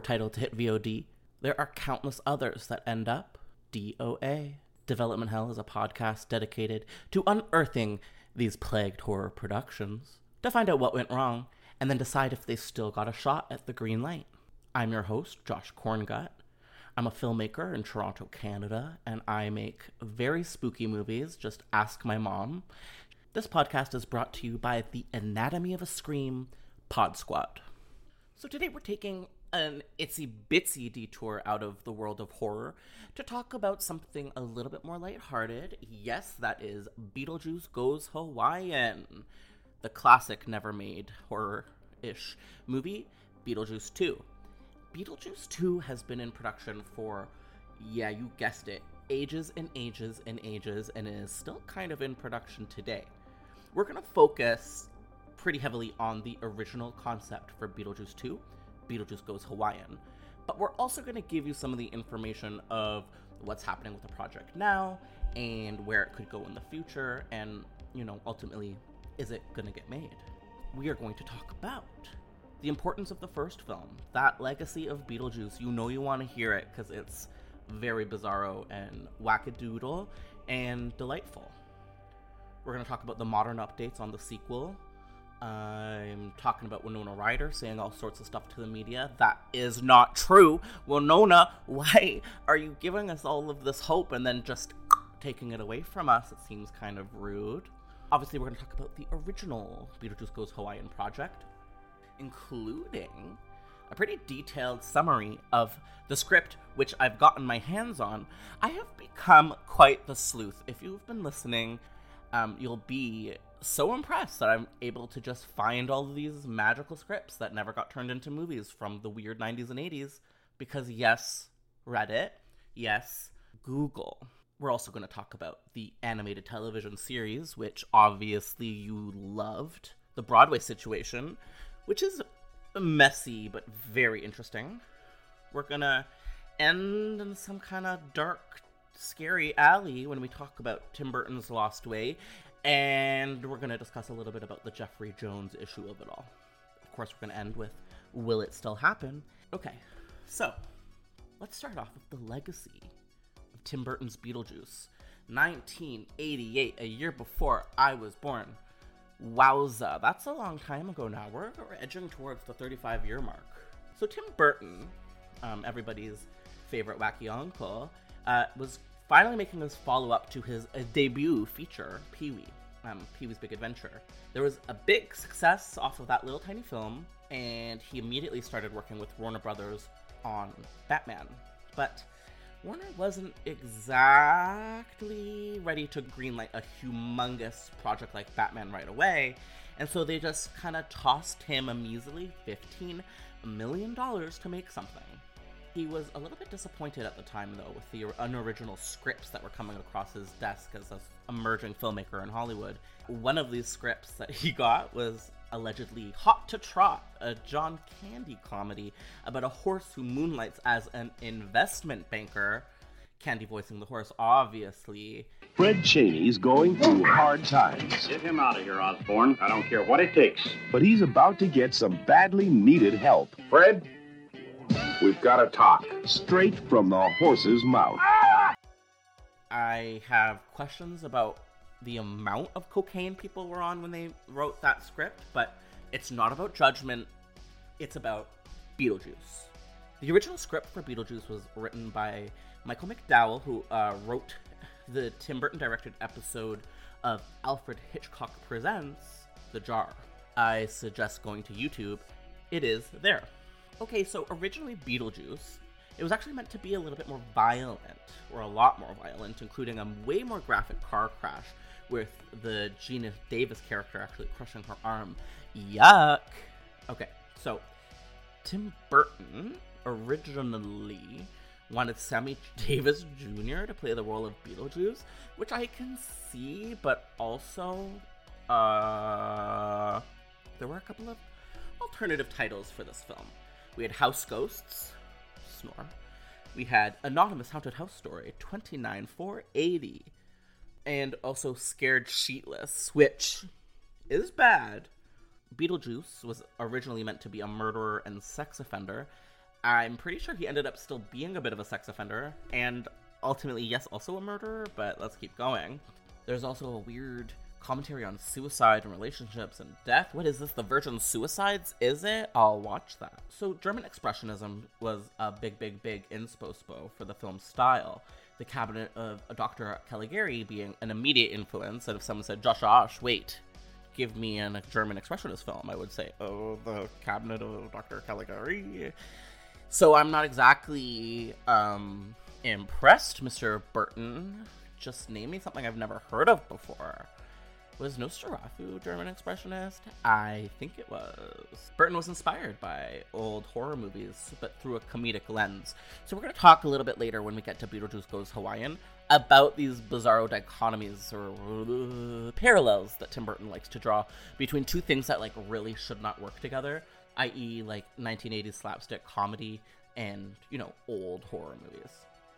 Horror title to hit VOD, there are countless others that end up DOA. Development Hell is a podcast dedicated to unearthing these plagued horror productions to find out what went wrong and then decide if they still got a shot at the green light. I'm your host, Josh Korngut. I'm a filmmaker in Toronto, Canada, and I make very spooky movies. Just ask my mom. This podcast is brought to you by the Anatomy of a Scream Pod Squad. So today we're taking an itsy bitsy detour out of the world of horror to talk about something a little bit more lighthearted. Yes, that is Beetlejuice Goes Hawaiian, the classic never made horror ish movie, Beetlejuice 2. Beetlejuice 2 has been in production for, yeah, you guessed it, ages and ages and ages, and is still kind of in production today. We're going to focus pretty heavily on the original concept for Beetlejuice 2 Beetlejuice Goes Hawaiian. But we're also going to give you some of the information of what's happening with the project now and where it could go in the future and, you know, ultimately, is it going to get made? We are going to talk about the importance of the first film, that legacy of Beetlejuice. You know you want to hear it because it's very bizarro and wackadoodle and delightful. We're going to talk about the modern updates on the sequel, I'm talking about Winona Ryder saying all sorts of stuff to the media. That is not true. Winona, why are you giving us all of this hope and then just taking it away from us? It seems kind of rude. Obviously, we're going to talk about the original Beetlejuice Goes Hawaiian project, including a pretty detailed summary of the script, which I've gotten my hands on. I have become quite the sleuth. If you've been listening, um, you'll be so impressed that I'm able to just find all of these magical scripts that never got turned into movies from the weird 90s and 80s because, yes, Reddit, yes, Google. We're also going to talk about the animated television series, which obviously you loved, the Broadway situation, which is messy but very interesting. We're going to end in some kind of dark, scary alley when we talk about Tim Burton's Lost Way and we're going to discuss a little bit about the Jeffrey Jones issue of it all. Of course, we're going to end with Will it still happen? Okay, so let's start off with the legacy of Tim Burton's Beetlejuice. 1988, a year before I was born. Wowza, that's a long time ago now. We're, we're edging towards the 35 year mark. So, Tim Burton, um, everybody's favorite wacky uncle, uh, was finally making his follow up to his uh, debut feature, Pee Wee, um, Pee Wee's Big Adventure. There was a big success off of that little tiny film, and he immediately started working with Warner Brothers on Batman. But Warner wasn't exactly ready to greenlight a humongous project like Batman right away, and so they just kind of tossed him a measly $15 million to make something. He was a little bit disappointed at the time, though, with the unoriginal scripts that were coming across his desk as an emerging filmmaker in Hollywood. One of these scripts that he got was allegedly Hot to Trot, a John Candy comedy about a horse who moonlights as an investment banker. Candy voicing the horse, obviously. Fred Cheney's going through hard times, Get him out of here, Osborne. I don't care what it takes. but he's about to get some badly needed help Fred, we've got to talk. straight from the horse's mouth. I have questions about the amount of cocaine people were on when they wrote that script, but it's not about judgment, it's about Beetlejuice. The original script for Beetlejuice was written by Michael McDowell, who uh, wrote the Tim Burton directed episode of Alfred Hitchcock Presents The Jar. I suggest going to YouTube. It is there. Okay, so originally Beetlejuice, it was actually meant to be a little bit more violent, or a lot more violent, including a way more graphic car crash with the Geena Davis character actually crushing her arm. Yuck! Okay, so Tim Burton originally wanted Sammy Davis Jr. to play the role of Beetlejuice, which I can see, but also, uh, there were a couple of alternative titles for this film. We had House Ghosts, Snore. We had Anonymous Haunted House Story, 29480. And also Scared Sheetless, which is bad. Beetlejuice was originally meant to be a murderer and sex offender. I'm pretty sure he ended up still being a bit of a sex offender, and ultimately, yes, also a murderer, but let's keep going. There's also a weird commentary on suicide and relationships and death. What is this? The Virgin Suicides? Is it? I'll watch that. So, German Expressionism was a big, big, big inspo for the film's style. The cabinet of Dr. Caligari being an immediate influence, and if someone said, Josh Osh, wait, give me a German Expressionist film, I would say, oh, the cabinet of Dr. Caligari. So I'm not exactly um, impressed, Mr. Burton. Just name me something I've never heard of before. Was Nosferatu German Expressionist? I think it was. Burton was inspired by old horror movies, but through a comedic lens. So we're going to talk a little bit later when we get to Beetlejuice Goes Hawaiian about these bizarro dichotomies or uh, parallels that Tim Burton likes to draw between two things that like really should not work together, i.e., like 1980s slapstick comedy and you know old horror movies.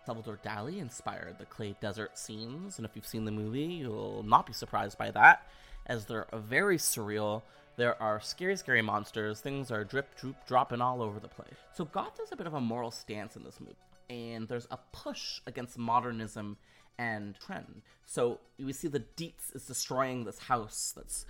Salvador Dali inspired the clay desert scenes, and if you've seen the movie, you'll not be surprised by that, as they're very surreal. There are scary, scary monsters. Things are drip, droop, dropping all over the place. So Goth has a bit of a moral stance in this movie, and there's a push against modernism and trend. So we see the Deetz is destroying this house that's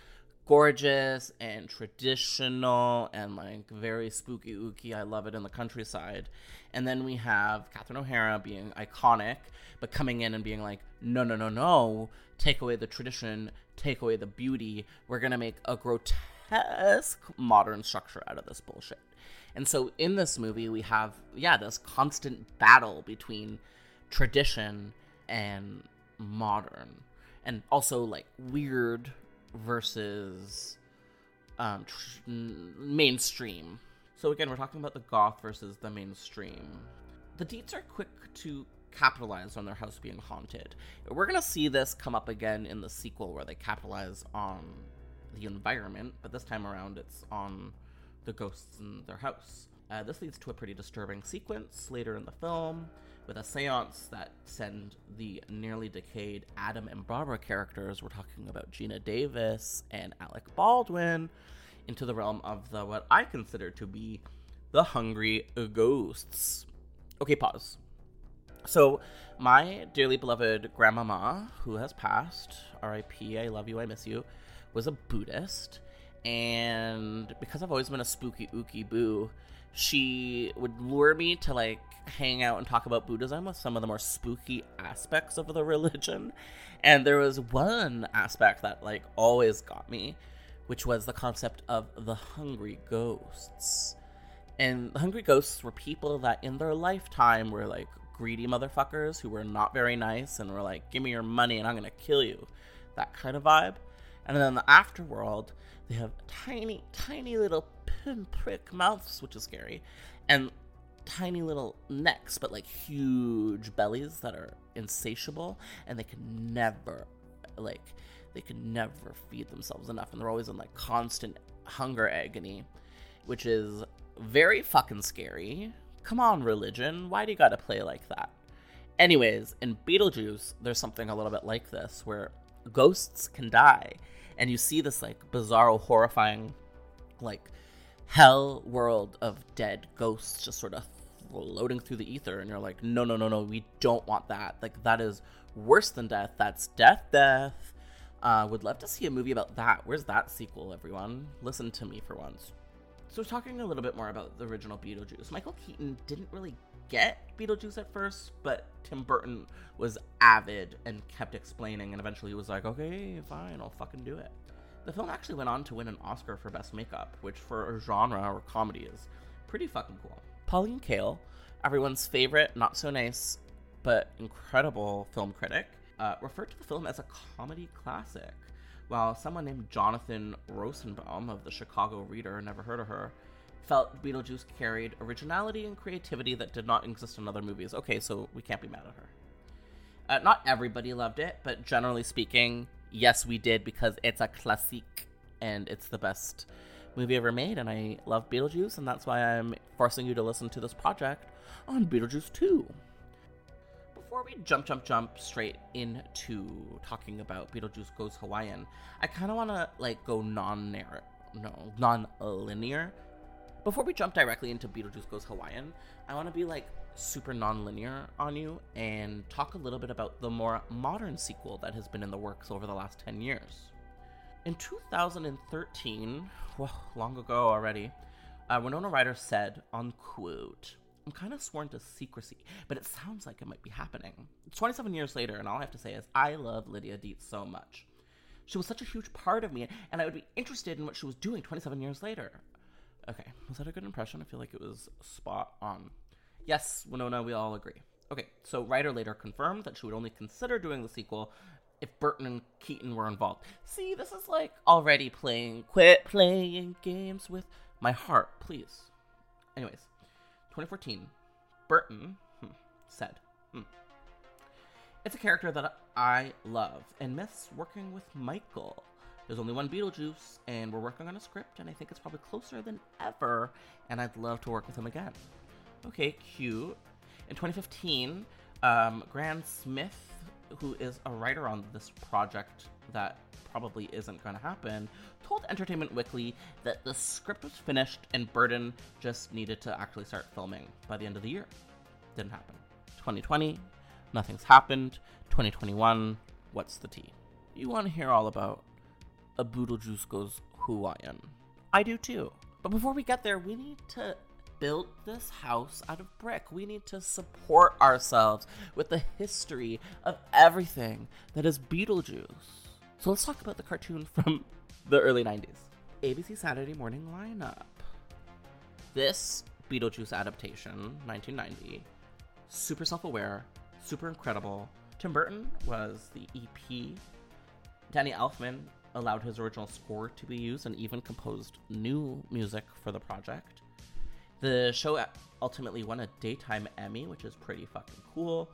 gorgeous and traditional and like very spooky ooky. I love it in the countryside. And then we have Catherine O'Hara being iconic, but coming in and being like, no, no, no, no, take away the tradition, take away the beauty. We're gonna make a grotesque modern structure out of this bullshit. And so in this movie, we have, yeah, this constant battle between tradition and modern. And also like weird versus um, tr- mainstream. So again, we're talking about the goth versus the mainstream. The Deetz are quick to capitalize on their house being haunted. We're gonna see this come up again in the sequel, where they capitalize on the environment, but this time around it's on the ghosts in their house. Uh, this leads to a pretty disturbing sequence later in the film with a seance that send the nearly decayed Adam and Barbara characters, we're talking about Geena Davis and Alec Baldwin, into the realm of the what I consider to be the hungry ghosts. Okay, pause. So, my dearly beloved grandmama, who has passed, RIP, I love you, I miss you, was a Buddhist. And because I've always been a spooky ooky boo, she would lure me to like hang out and talk about Buddhism with some of the more spooky aspects of the religion. And there was one aspect that like always got me, which was the concept of the hungry ghosts. And the hungry ghosts were people that in their lifetime were like greedy motherfuckers who were not very nice and were like, give me your money and I'm gonna kill you. That kind of vibe. And then in the afterworld, they have tiny, tiny little pinprick mouths, which is scary. And tiny little necks, but like huge bellies that are insatiable, and they can never, like, they can never feed themselves enough, and they're always in like constant hunger agony, which is very fucking scary. Come on, religion, why do you gotta play like that? Anyways, in Beetlejuice, there's something a little bit like this where ghosts can die, and you see this like bizarro, horrifying, like hell world of dead ghosts just sort of floating through the ether, and you're like, no, no, no, no, we don't want that. Like that is worse than death. That's death, death. Uh, would love to see a movie about that. Where's that sequel, everyone? Listen to me for once. So, talking a little bit more about the original Beetlejuice, Michael Keaton didn't really get Beetlejuice at first, but Tim Burton was avid and kept explaining, and eventually he was like, okay, fine, I'll fucking do it. The film actually went on to win an Oscar for Best Makeup, which for a genre or comedy is pretty fucking cool. Pauline Kael, everyone's favorite, not so nice, but incredible film critic, uh, referred to the film as a comedy classic, while someone named Jonathan Rosenbaum of the Chicago Reader, never heard of her, felt Beetlejuice carried originality and creativity that did not exist in other movies. Okay, so we can't be mad at her. Uh, not everybody loved it, but generally speaking, yes, we did because it's a classique and it's the best movie ever made, and I love Beetlejuice, and that's why I'm forcing you to listen to this project on Beetlejuice 2 before we jump, jump, jump straight into talking about Beetlejuice Goes Hawaiian, I kind of want to like go non-narrative, no, non-linear. Before we jump directly into Beetlejuice Goes Hawaiian, I want to be like super non-linear on you and talk a little bit about the more modern sequel that has been in the works over the last 10 years. In 2013, well, long ago already, uh, Winona Ryder said, on quote, I'm kind of sworn to secrecy, but it sounds like it might be happening. It's 27 years later, and all I have to say is I love Lydia Deetz so much. She was such a huge part of me, and I would be interested in what she was doing 27 years later. Okay, was that a good impression? I feel like it was spot on. Yes, Winona, we all agree. Okay, so Ryder later confirmed that she would only consider doing the sequel if Burton and Keaton were involved. See, this is like already playing. Quit playing games with my heart, please. Anyways, 2014, Burton hmm, said, hmm, It's a character that I love and miss working with Michael. There's only one Beetlejuice, and we're working on a script, and I think it's probably closer than ever, and I'd love to work with him again. Okay, cute. In 2015, um, Grahame-Smith, who is a writer on this project that probably isn't going to happen, told Entertainment Weekly that the script was finished and Burton just needed to actually start filming by the end of the year. Didn't happen. 2020, nothing's happened. 2021, what's the tea? You want to hear all about a Beetlejuice goes Hawaiian. I do too. But before we get there, we need to build this house out of brick. We need to support ourselves with the history of everything that is Beetlejuice. So let's talk about the cartoon from the early 90s. ABC Saturday Morning Lineup. This Beetlejuice adaptation, 1990, super self aware, super incredible. Tim Burton was the EP. Danny Elfman allowed his original score to be used and even composed new music for the project. The show ultimately won a daytime Emmy, which is pretty fucking cool,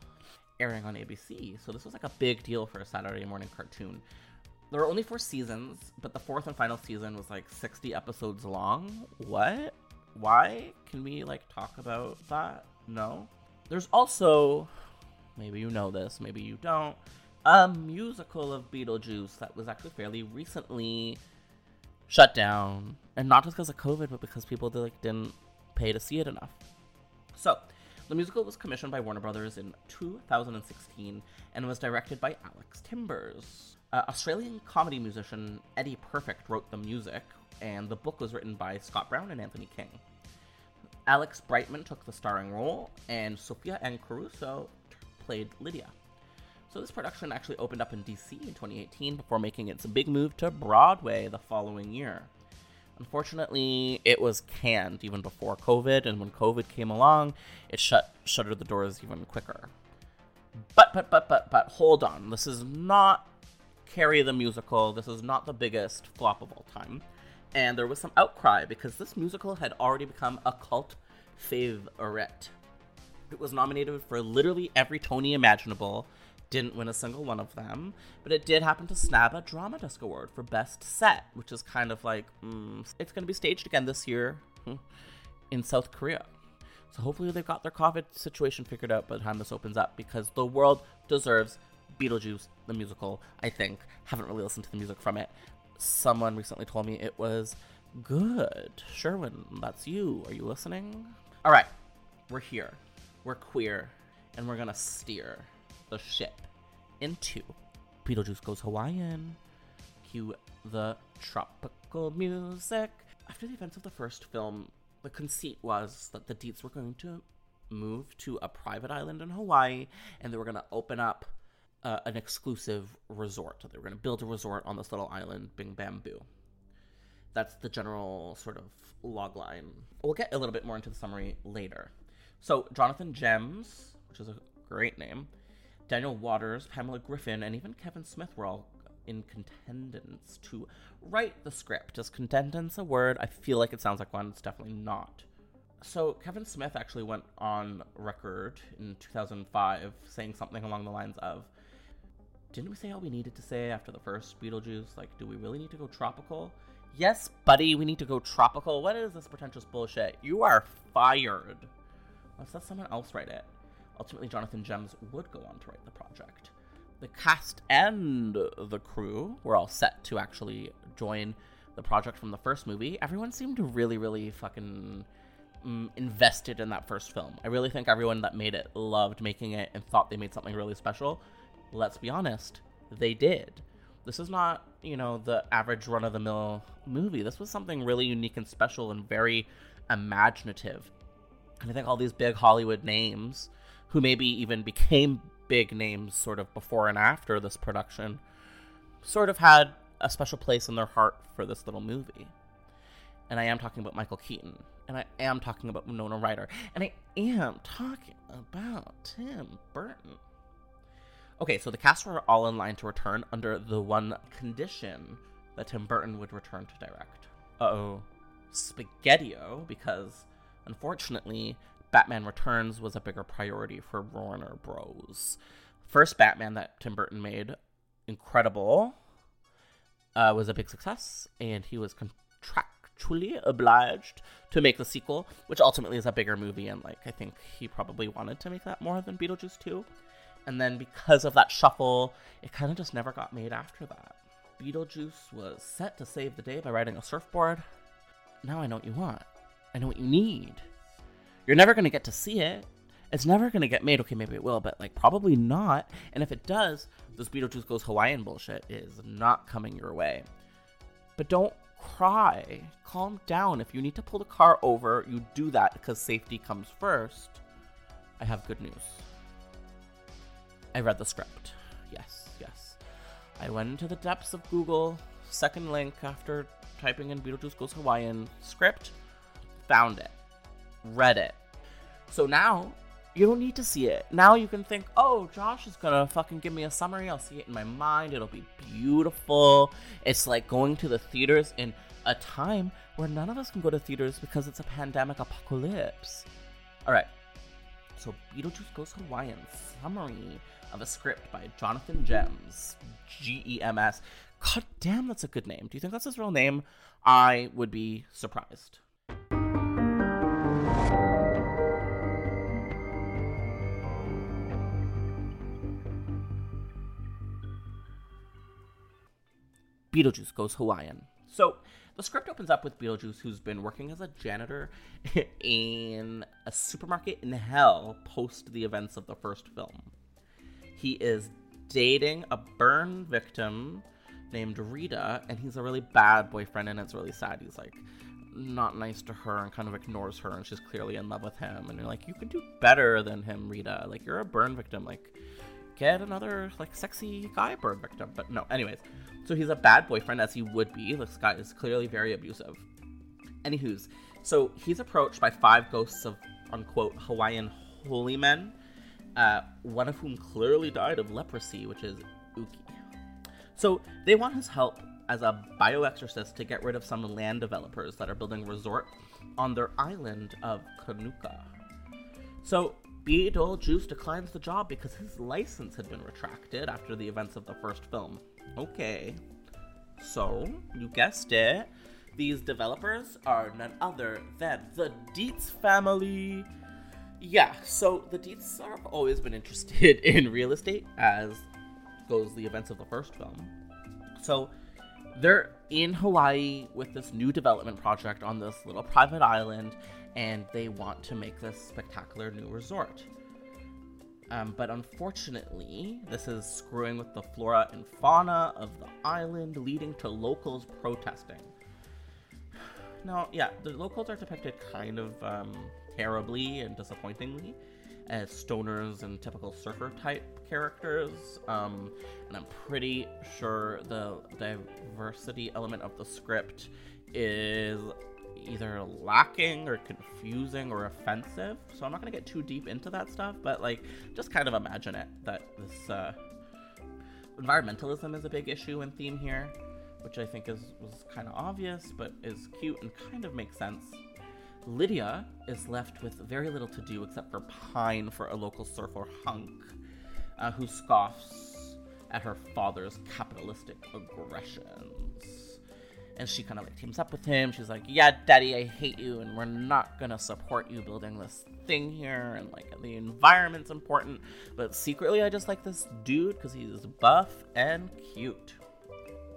airing on ABC. So this was like a big deal for a Saturday morning cartoon. There were only four seasons, but the fourth and final season was like 60 episodes long. What? Why? Can we like talk about that? No. There's also, maybe you know this, maybe you don't, a musical of Beetlejuice that was actually fairly recently shut down, and not just because of COVID, but because people like didn't pay to see it enough. So, the musical was commissioned by Warner Brothers in 2016 and was directed by Alex Timbers. Uh, Australian comedy musician Eddie Perfect wrote the music, and the book was written by Scott Brown and Anthony King. Alex Brightman took the starring role, and Sophia Anne Caruso played Lydia. So this production actually opened up in DC in 2018 before making its big move to Broadway the following year. Unfortunately, it was canned even before COVID, and when COVID came along, it shut shuttered the doors even quicker. But but but but but hold on, this is not Carrie the musical. This is not the biggest flop of all time. And there was some outcry because this musical had already become a cult favorite. It was nominated for literally every Tony imaginable, didn't win a single one of them, but it did happen to snab a Drama Desk Award for Best Set, which is kind of like, mm, it's going to be staged again this year hmm, in South Korea. So hopefully they've got their COVID situation figured out by the time this opens up because the world deserves Beetlejuice, the musical, I think. Haven't really listened to the music from it. Someone recently told me it was good. Sherwin, that's you. Are you listening? All right, we're here. We're queer, and we're gonna steer the ship into Beetlejuice Goes Hawaiian. Cue the tropical music. After the events of the first film, the conceit was that the Deetz were going to move to a private island in Hawaii and they were going to open up uh, an exclusive resort. They were going to build a resort on this little island, Bing Bamboo. That's the general sort of logline. We'll get a little bit more into the summary later. So, Jonathan Gems, which is a great name, Daniel Waters, Pamela Griffin, and even Kevin Smith were all in contendance to write the script. Is contendance a word? I feel like it sounds like one. It's definitely not. So Kevin Smith actually went on record in 2005 saying something along the lines of, "Didn't we say all we needed to say after the first Beetlejuice? Like, do we really need to go tropical?" Yes, buddy, we need to go tropical. What is this pretentious bullshit? You are fired. Let's let someone else write it. Ultimately, Jonathan Gems would go on to write the project the cast and the crew were all set to actually join the project from the first movie. Everyone seemed really, really fucking mm, invested in that first film. I really think everyone that made it loved making it and thought they made something really special. Let's be honest, they did. This is not, you know, the average run of the mill movie. This was something really unique and special and very imaginative. And I think all these big Hollywood names who maybe even became big names sort of before and after this production sort of had a special place in their heart for this little movie. And I am talking about Michael Keaton. And I am talking about Winona Ryder. And I am talking about Tim Burton. Okay, so the cast were all in line to return under the one condition that Tim Burton would return to direct. Uh oh. Spaghettio, because unfortunately, Batman Returns was a bigger priority for Warner Bros. First Batman that Tim Burton made, incredible, uh, was a big success, and he was contractually obliged to make the sequel, which ultimately is a bigger movie, and like I think he probably wanted to make that more than Beetlejuice 2. And then because of that shuffle, it kind of just never got made after that. Beetlejuice was set to save the day by riding a surfboard. Now I know what you want. I know what you need. You're never going to get to see it. It's never going to get made. Okay, maybe it will, but like probably not. And if it does, this Beetlejuice Goes Hawaiian bullshit is not coming your way. But don't cry. Calm down. If you need to pull the car over, you do that because safety comes first. I have good news. I read the script. Yes, yes. I went into the depths of Google, second link after typing in Beetlejuice Goes Hawaiian script, found it read it. So now you don't need to see it. Now you can think, oh, Josh is gonna fucking give me a summary. I'll see it in my mind. It'll be beautiful. It's like going to the theaters in a time where none of us can go to theaters because it's a pandemic apocalypse. All right. So Beetlejuice Goes Hawaiian summary of a script by Jonathan Gems, G E M S. God damn, that's a good name. Do you think that's his real name? I would be surprised. Beetlejuice goes Hawaiian. So the script opens up with Beetlejuice, who's been working as a janitor in a supermarket in hell post the events of the first film. He is dating a burn victim named Rita, and he's a really bad boyfriend, and it's really sad. He's like not nice to her and kind of ignores her, and she's clearly in love with him. And you're like, you can do better than him, Rita. Like, you're a burn victim. Like, get another like sexy guy burn victim. But no, anyways. So he's a bad boyfriend as he would be. This guy is clearly very abusive. Anywho's, so he's approached by five ghosts of unquote Hawaiian holy men, uh, one of whom clearly died of leprosy, which is Uki. So they want his help as a bioexorcist to get rid of some land developers that are building resort on their island of Kanuka. So Beetlejuice declines the job because his license had been retracted after the events of the first film. Okay. So, you guessed it, these developers are none other than the Deetz family. Yeah, so the Deetz have always been interested in real estate, as goes the events of the first film. So, they're in Hawaii with this new development project on this little private island, and they want to make this spectacular new resort. Um, but unfortunately, this is screwing with the flora and fauna of the island, leading to locals protesting. Now, yeah, the locals are depicted kind of um, terribly and disappointingly as stoners and typical surfer type characters. Um, and I'm pretty sure the diversity element of the script is either lacking or confusing or offensive. So I'm not gonna get too deep into that stuff, but like just kind of imagine it that this uh, environmentalism is a big issue and theme here, which I think is was kind of obvious, but is cute and kind of makes sense. Lydia is left with very little to do except for pine for a local surfer hunk, uh, who scoffs at her father's capitalistic aggressions and she kind of like teams up with him. She's like, "Yeah, Daddy, I hate you, and we're not gonna support you building this thing here, and like the environment's important, but secretly I just like this dude because he's buff and cute."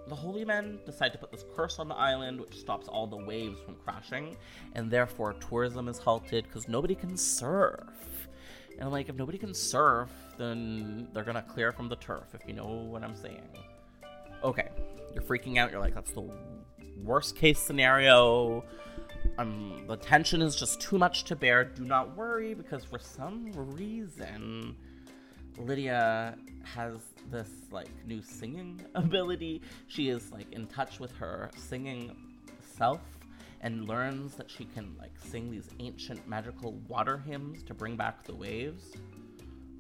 The holy men decide to put this curse on the island, which stops all the waves from crashing, and therefore tourism is halted because nobody can surf. And like, if nobody can surf, then they're gonna clear from the turf, if you know what I'm saying. Okay, you're freaking out. You're like, that's the worst case scenario. Um, the tension is just too much to bear. Do not worry, because for some reason, Lydia has this like new singing ability. She is like in touch with her singing self and learns that she can like sing these ancient magical water hymns to bring back the waves.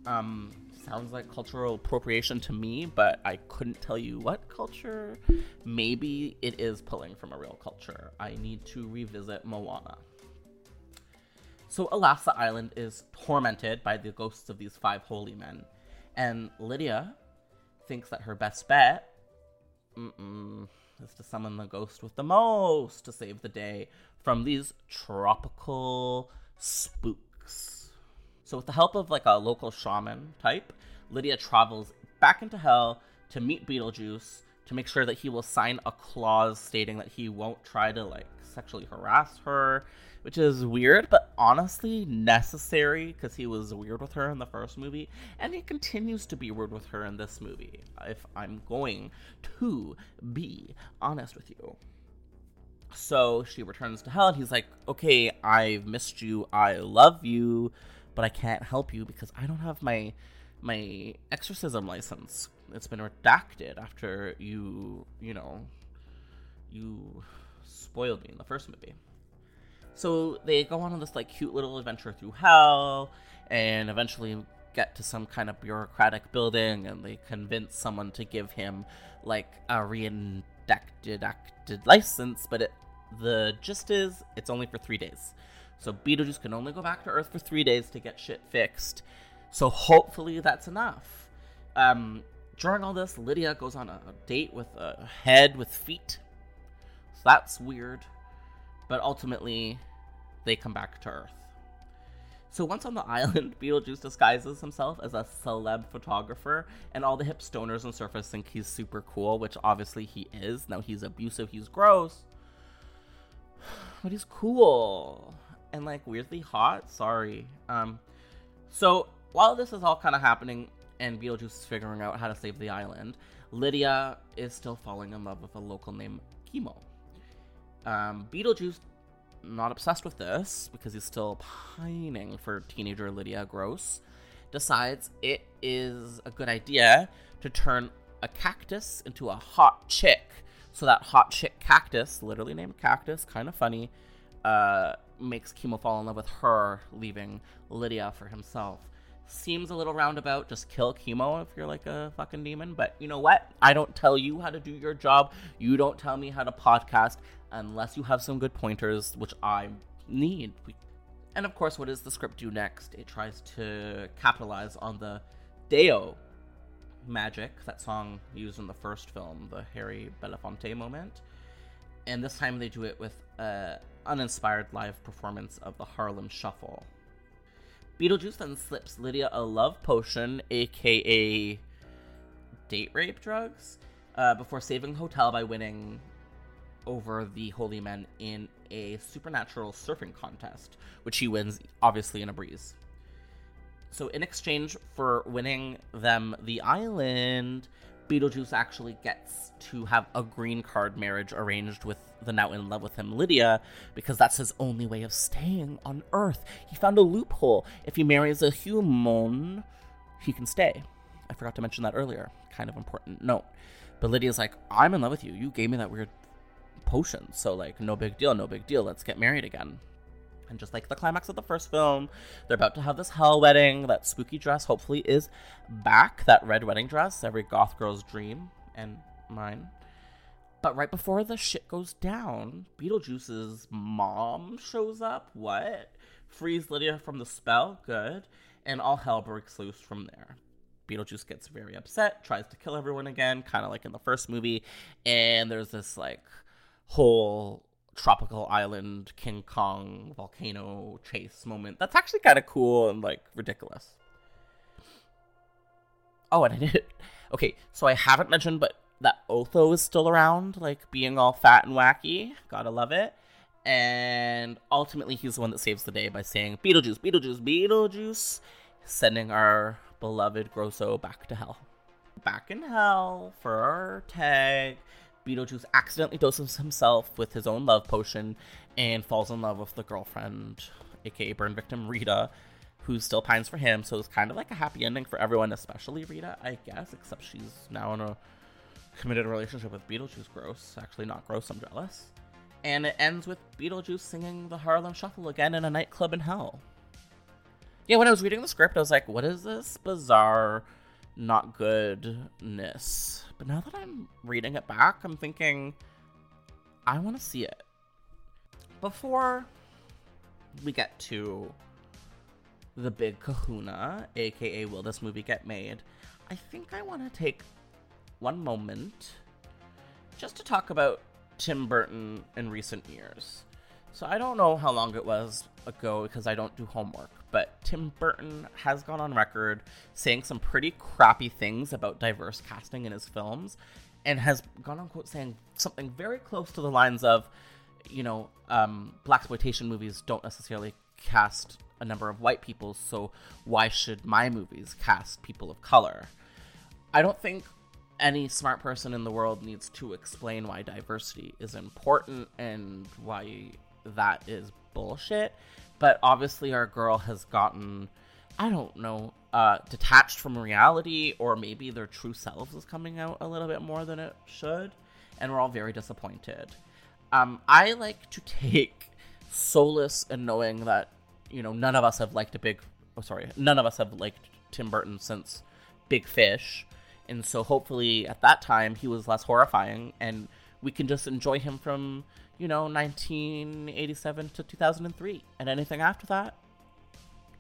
Um, sounds like cultural appropriation to me, but I couldn't tell you what culture. Maybe it is pulling from a real culture. I need to revisit Moana. So, Elasa Island is tormented by the ghosts of these five holy men, and Lydia thinks that her best bet is to summon the ghost with the most to save the day from these tropical spooks. So, with the help of like a local shaman type, Lydia travels back into hell to meet Beetlejuice to make sure that he will sign a clause stating that he won't try to like sexually harass her, which is weird, but honestly necessary because he was weird with her in the first movie, and he continues to be weird with her in this movie. If I'm going to be honest with you. So she returns to hell, and he's like, Okay, I've missed you. I love you but I can't help you because I don't have my my exorcism license. It's been redacted after you, you know, you spoiled me in the first movie. So they go on this like cute little adventure through hell and eventually get to some kind of bureaucratic building and they convince someone to give him like a reindacted acted license, but it the gist is it's only for three days. So Beetlejuice can only go back to Earth for three days to get shit fixed. So hopefully that's enough. Um, during all this, Lydia goes on a date with a head with feet. So that's weird. But ultimately, they come back to Earth. So once on the island, Beetlejuice disguises himself as a celeb photographer, and all the hip stoners and surfers think he's super cool, which obviously he is. Now he's abusive, he's gross, but he's cool and like weirdly hot. Sorry. Um, so while this is all kind of happening and Beetlejuice is figuring out how to save the island, Lydia is still falling in love with a local named Chemo. Um, Beetlejuice, not obsessed with this because he's still pining for teenager Lydia Gross, decides it is a good idea to turn a cactus into a hot chick. So that hot chick cactus, literally named Cactus, kind of funny, uh, makes Chemo fall in love with her, leaving Lydia for himself. seems a little roundabout. Just kill chemo if you're like a fucking demon. But you know what? I don't tell you how to do your job. You don't tell me how to podcast unless you have some good pointers, which I need. And of course, what does the script do next? It tries to capitalize on the Day-O magic, that song used in the first film, the Harry Belafonte moment. And this time they do it with an uninspired live performance of the Harlem Shuffle. Beetlejuice then slips Lydia a love potion, aka date rape drugs, uh, before saving the hotel by winning over the Holy Men in a supernatural surfing contest, which he wins obviously in a breeze. So, in exchange for winning them the island, Beetlejuice actually gets to have a green card marriage arranged with the now in love with him Lydia because that's his only way of staying on Earth. He found a loophole. If he marries a human, he can stay. I forgot to mention that earlier. Kind of important note. But Lydia's like, I'm in love with you. You gave me that weird potion. So, like, no big deal, no big deal. Let's get married again. And just like the climax of the first film, they're about to have this hell wedding. That spooky dress hopefully is back. That red wedding dress, every goth girl's dream, and mine. But right before the shit goes down, Beetlejuice's mom shows up. What? Frees Lydia from the spell. Good. And all hell breaks loose from there. Beetlejuice gets very upset, tries to kill everyone again, kind of like in the first movie. And there's this like whole tropical island King Kong volcano chase moment. That's actually kind of cool and like ridiculous. Oh, and I did. Okay, so I haven't mentioned, but that Otho is still around, like being all fat and wacky. Gotta love it. And ultimately, he's the one that saves the day by saying, Beetlejuice, Beetlejuice, Beetlejuice, sending our beloved Grosso back to hell. Back in hell for our tag. Beetlejuice accidentally doses himself with his own love potion and falls in love with the girlfriend, aka burn victim Rita, who still pines for him. So it's kind of like a happy ending for everyone, especially Rita, I guess, except she's now in a committed relationship with Beetlejuice Gross. Actually, not gross, I'm jealous. And it ends with Beetlejuice singing the Harlem Shuffle again in a nightclub in hell. Yeah, when I was reading the script, I was like, what is this bizarre not goodness? But now that I'm reading it back, I'm thinking, I want to see it. Before we get to the big kahuna, aka will this movie get made, I think I want to take one moment just to talk about Tim Burton in recent years. So I don't know how long it was ago because I don't do homework, but Tim Burton has gone on record saying some pretty crappy things about diverse casting in his films and has gone on quote saying something very close to the lines of, you know, um, blaxploitation movies don't necessarily cast a number of white people, so why should my movies cast people of color? I don't think any smart person in the world needs to explain why diversity is important and why that is bullshit. But obviously, our girl has gotten, I don't know, uh, detached from reality, or maybe their true selves is coming out a little bit more than it should, and we're all very disappointed. Um, I like to take solace in knowing that, you know, none of us have liked a big, oh, sorry, none of us have liked Tim Burton since Big Fish. And so hopefully at that time he was less horrifying and we can just enjoy him from you know, 1987 to 2003. And anything after that,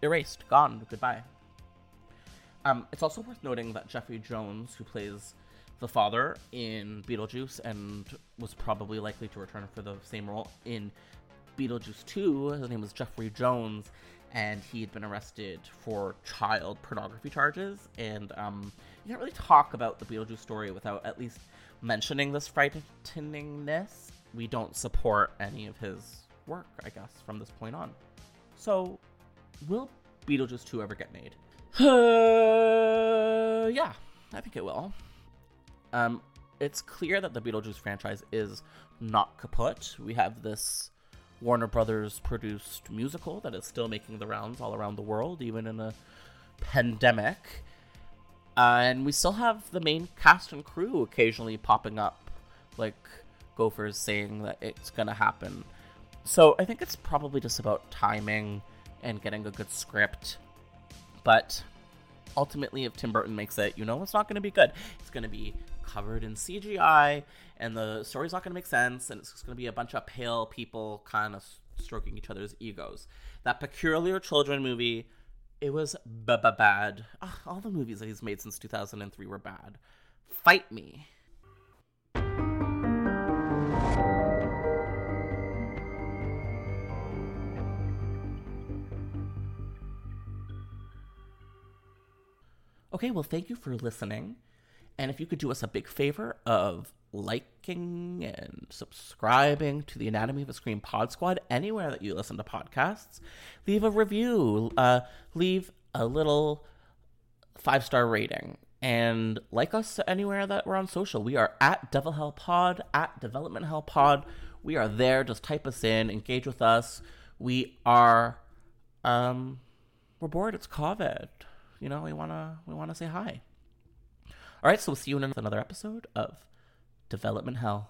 erased, gone, goodbye. Um, it's also worth noting that Jeffrey Jones, who plays the father in Beetlejuice and was probably likely to return for the same role in Beetlejuice 2, his name was Jeffrey Jones, and he had been arrested for child pornography charges. And um, you can't really talk about the Beetlejuice story without at least mentioning this frighteningness we don't support any of his work, I guess, from this point on. So, will Beetlejuice 2 ever get made? Uh, yeah, I think it will. Um, it's clear that the Beetlejuice franchise is not kaput. We have this Warner Brothers produced musical that is still making the rounds all around the world, even in a pandemic. Uh, and we still have the main cast and crew occasionally popping up, like Gophers saying that it's gonna happen. So I think it's probably just about timing and getting a good script. But ultimately, if Tim Burton makes it, you know it's not going to be good. It's going to be covered in CGI, and the story's not going to make sense, and it's just going to be a bunch of pale people kind of stroking each other's egos. That peculiar children movie, it was bad. Ugh, all the movies that he's made since 2003 were bad. Fight me. Okay, well, thank you for listening. And if you could do us a big favor of liking and subscribing to the Anatomy of a Scream Pod Squad anywhere that you listen to podcasts, leave a review, uh, leave a little five star rating, and like us anywhere that we're on social. We are at Devil Hell Pod, at Development Hell Pod. We are there. Just type us in, engage with us. We are, um, we're bored. It's COVID. You know, we wanna we wanna say hi. All right, so we'll see you in another episode of Development Hell.